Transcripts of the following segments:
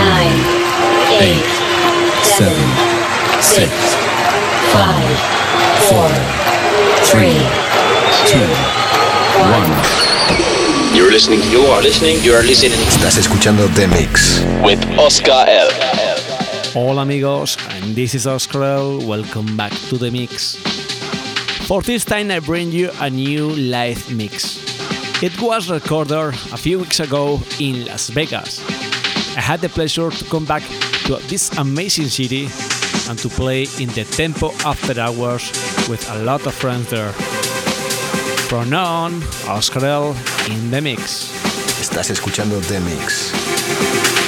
nine, eight, seven, six, five, four, three, two, one. You're listening, you are listening, you are listening. Estás escuchando The Mix. With Oscar L. Hola amigos, and this is Oscar L. Welcome back to The Mix. For this time I bring you a new live mix. It was recorded a few weeks ago in Las Vegas. I had the pleasure to come back to this amazing city and to play in the Tempo After Hours with a lot of friends there. From now on, Oscar L in the mix. Estás escuchando The Mix.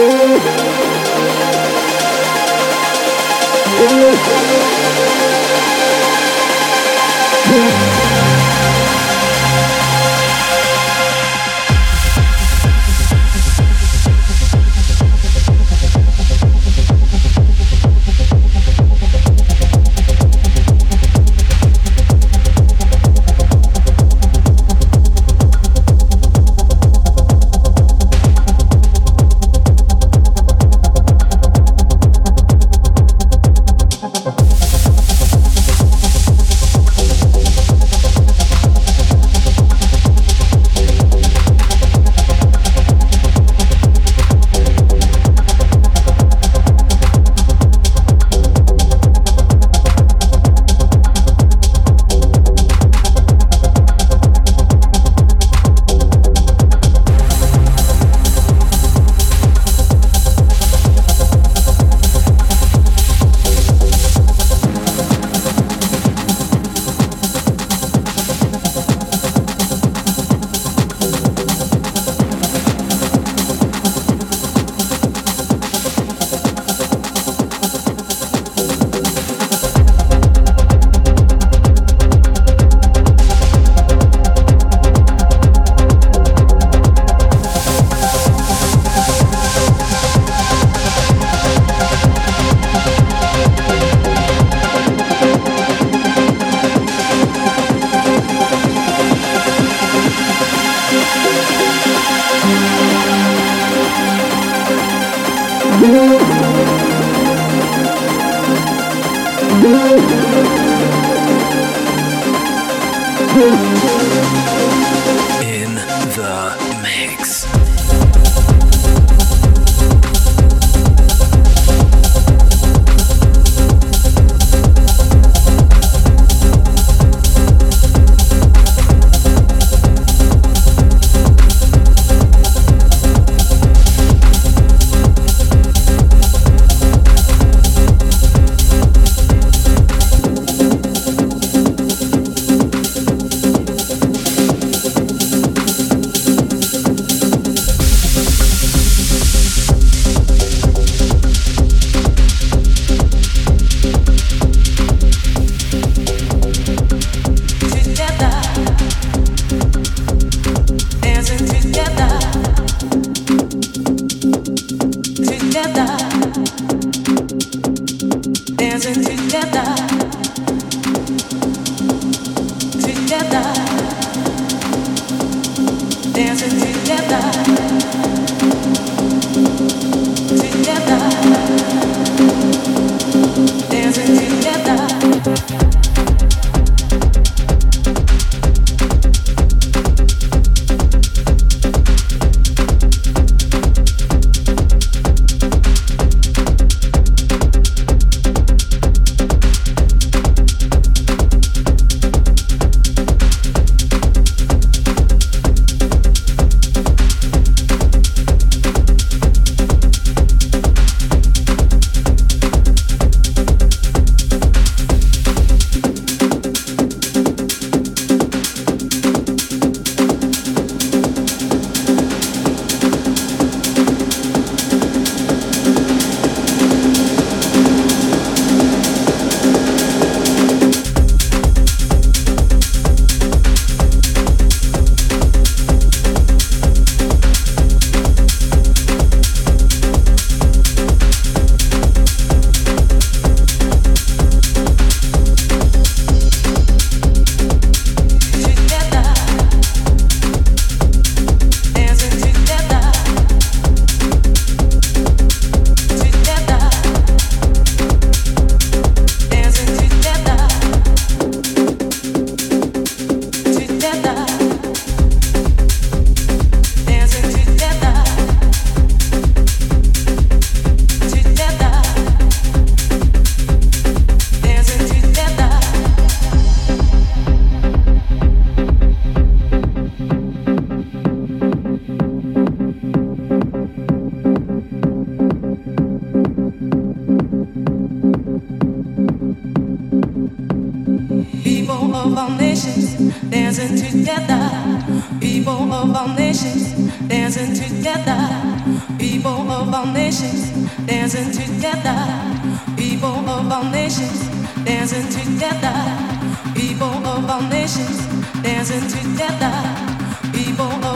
Uh.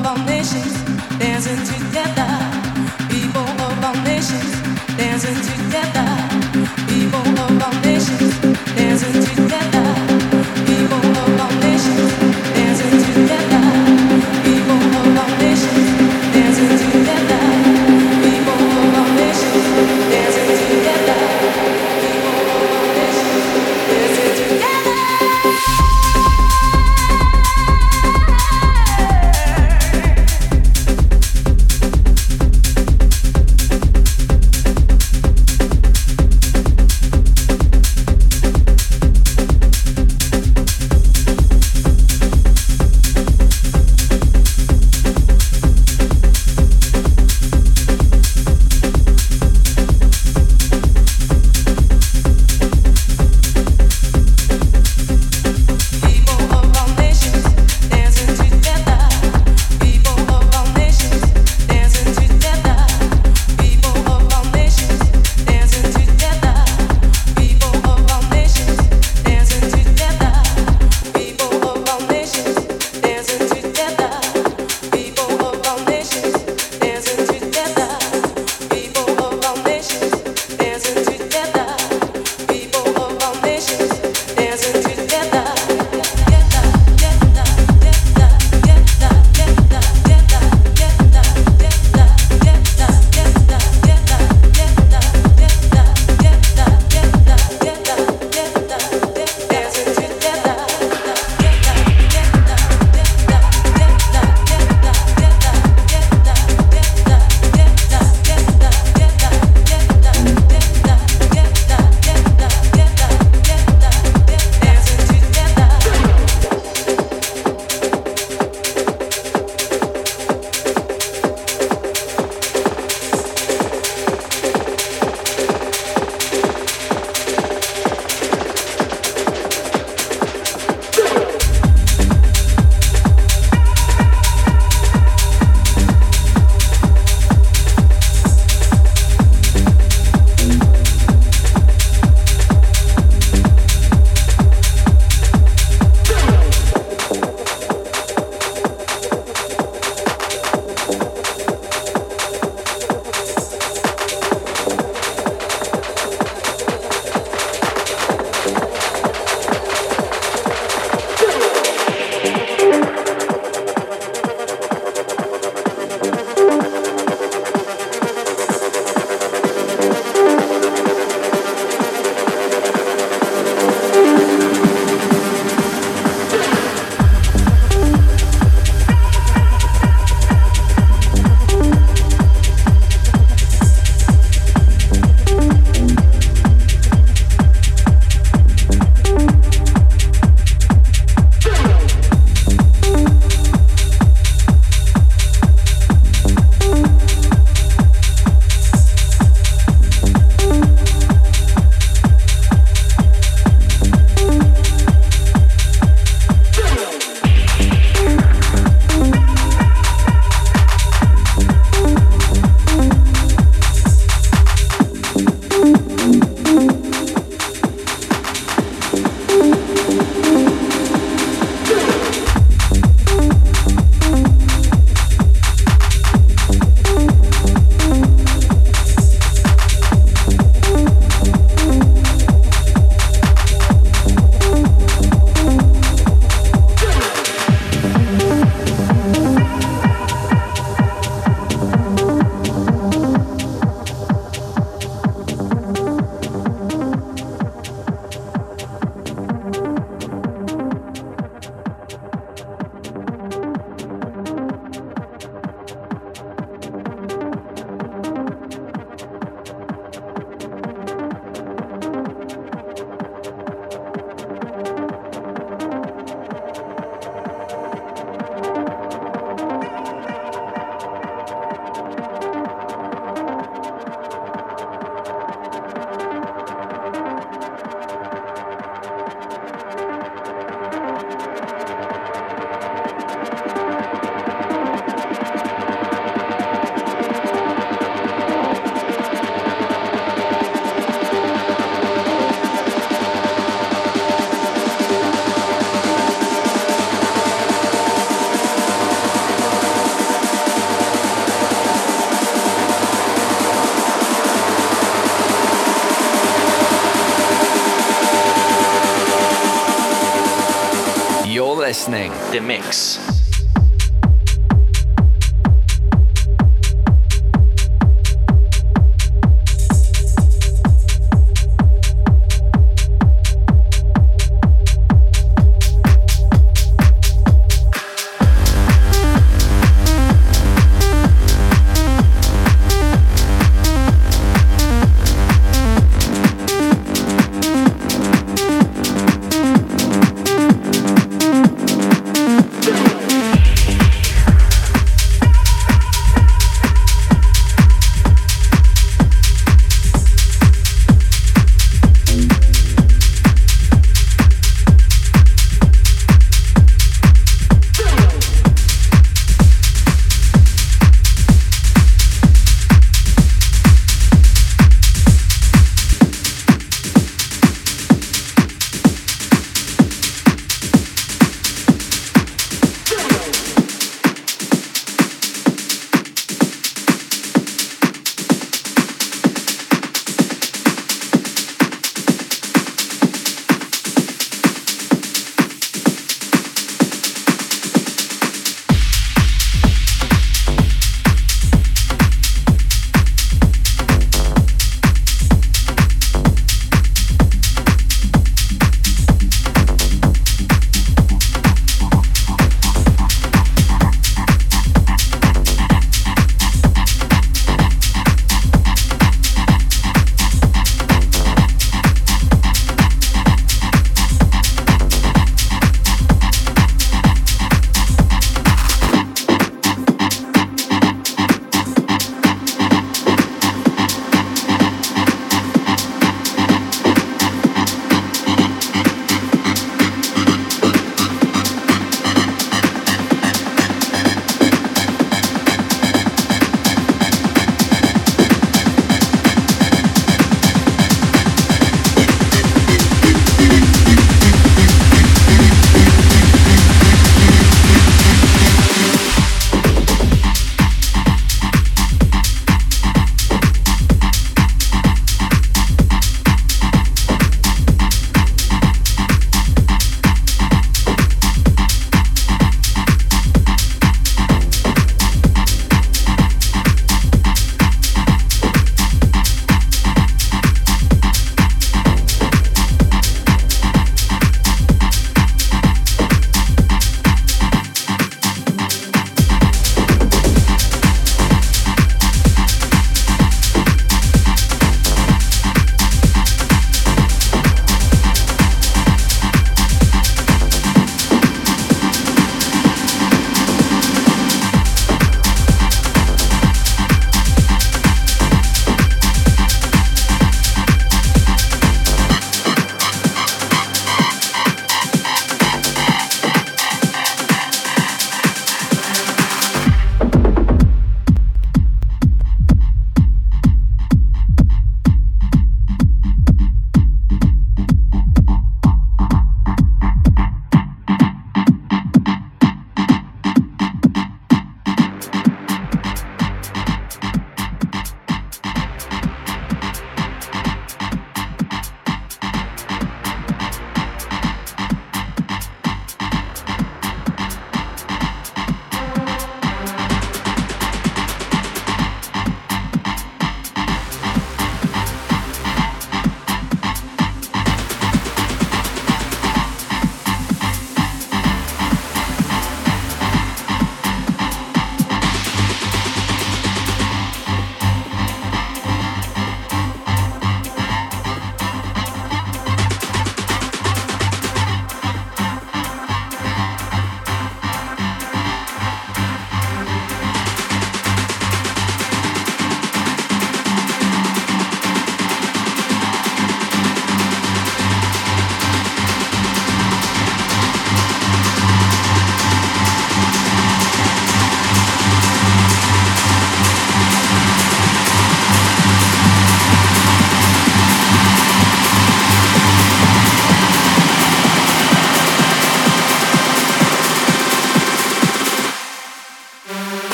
Of all nations, dancing together.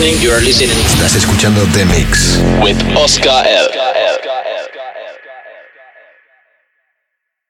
Listening. You are listening. Estás escuchando The Mix. with Oscar L.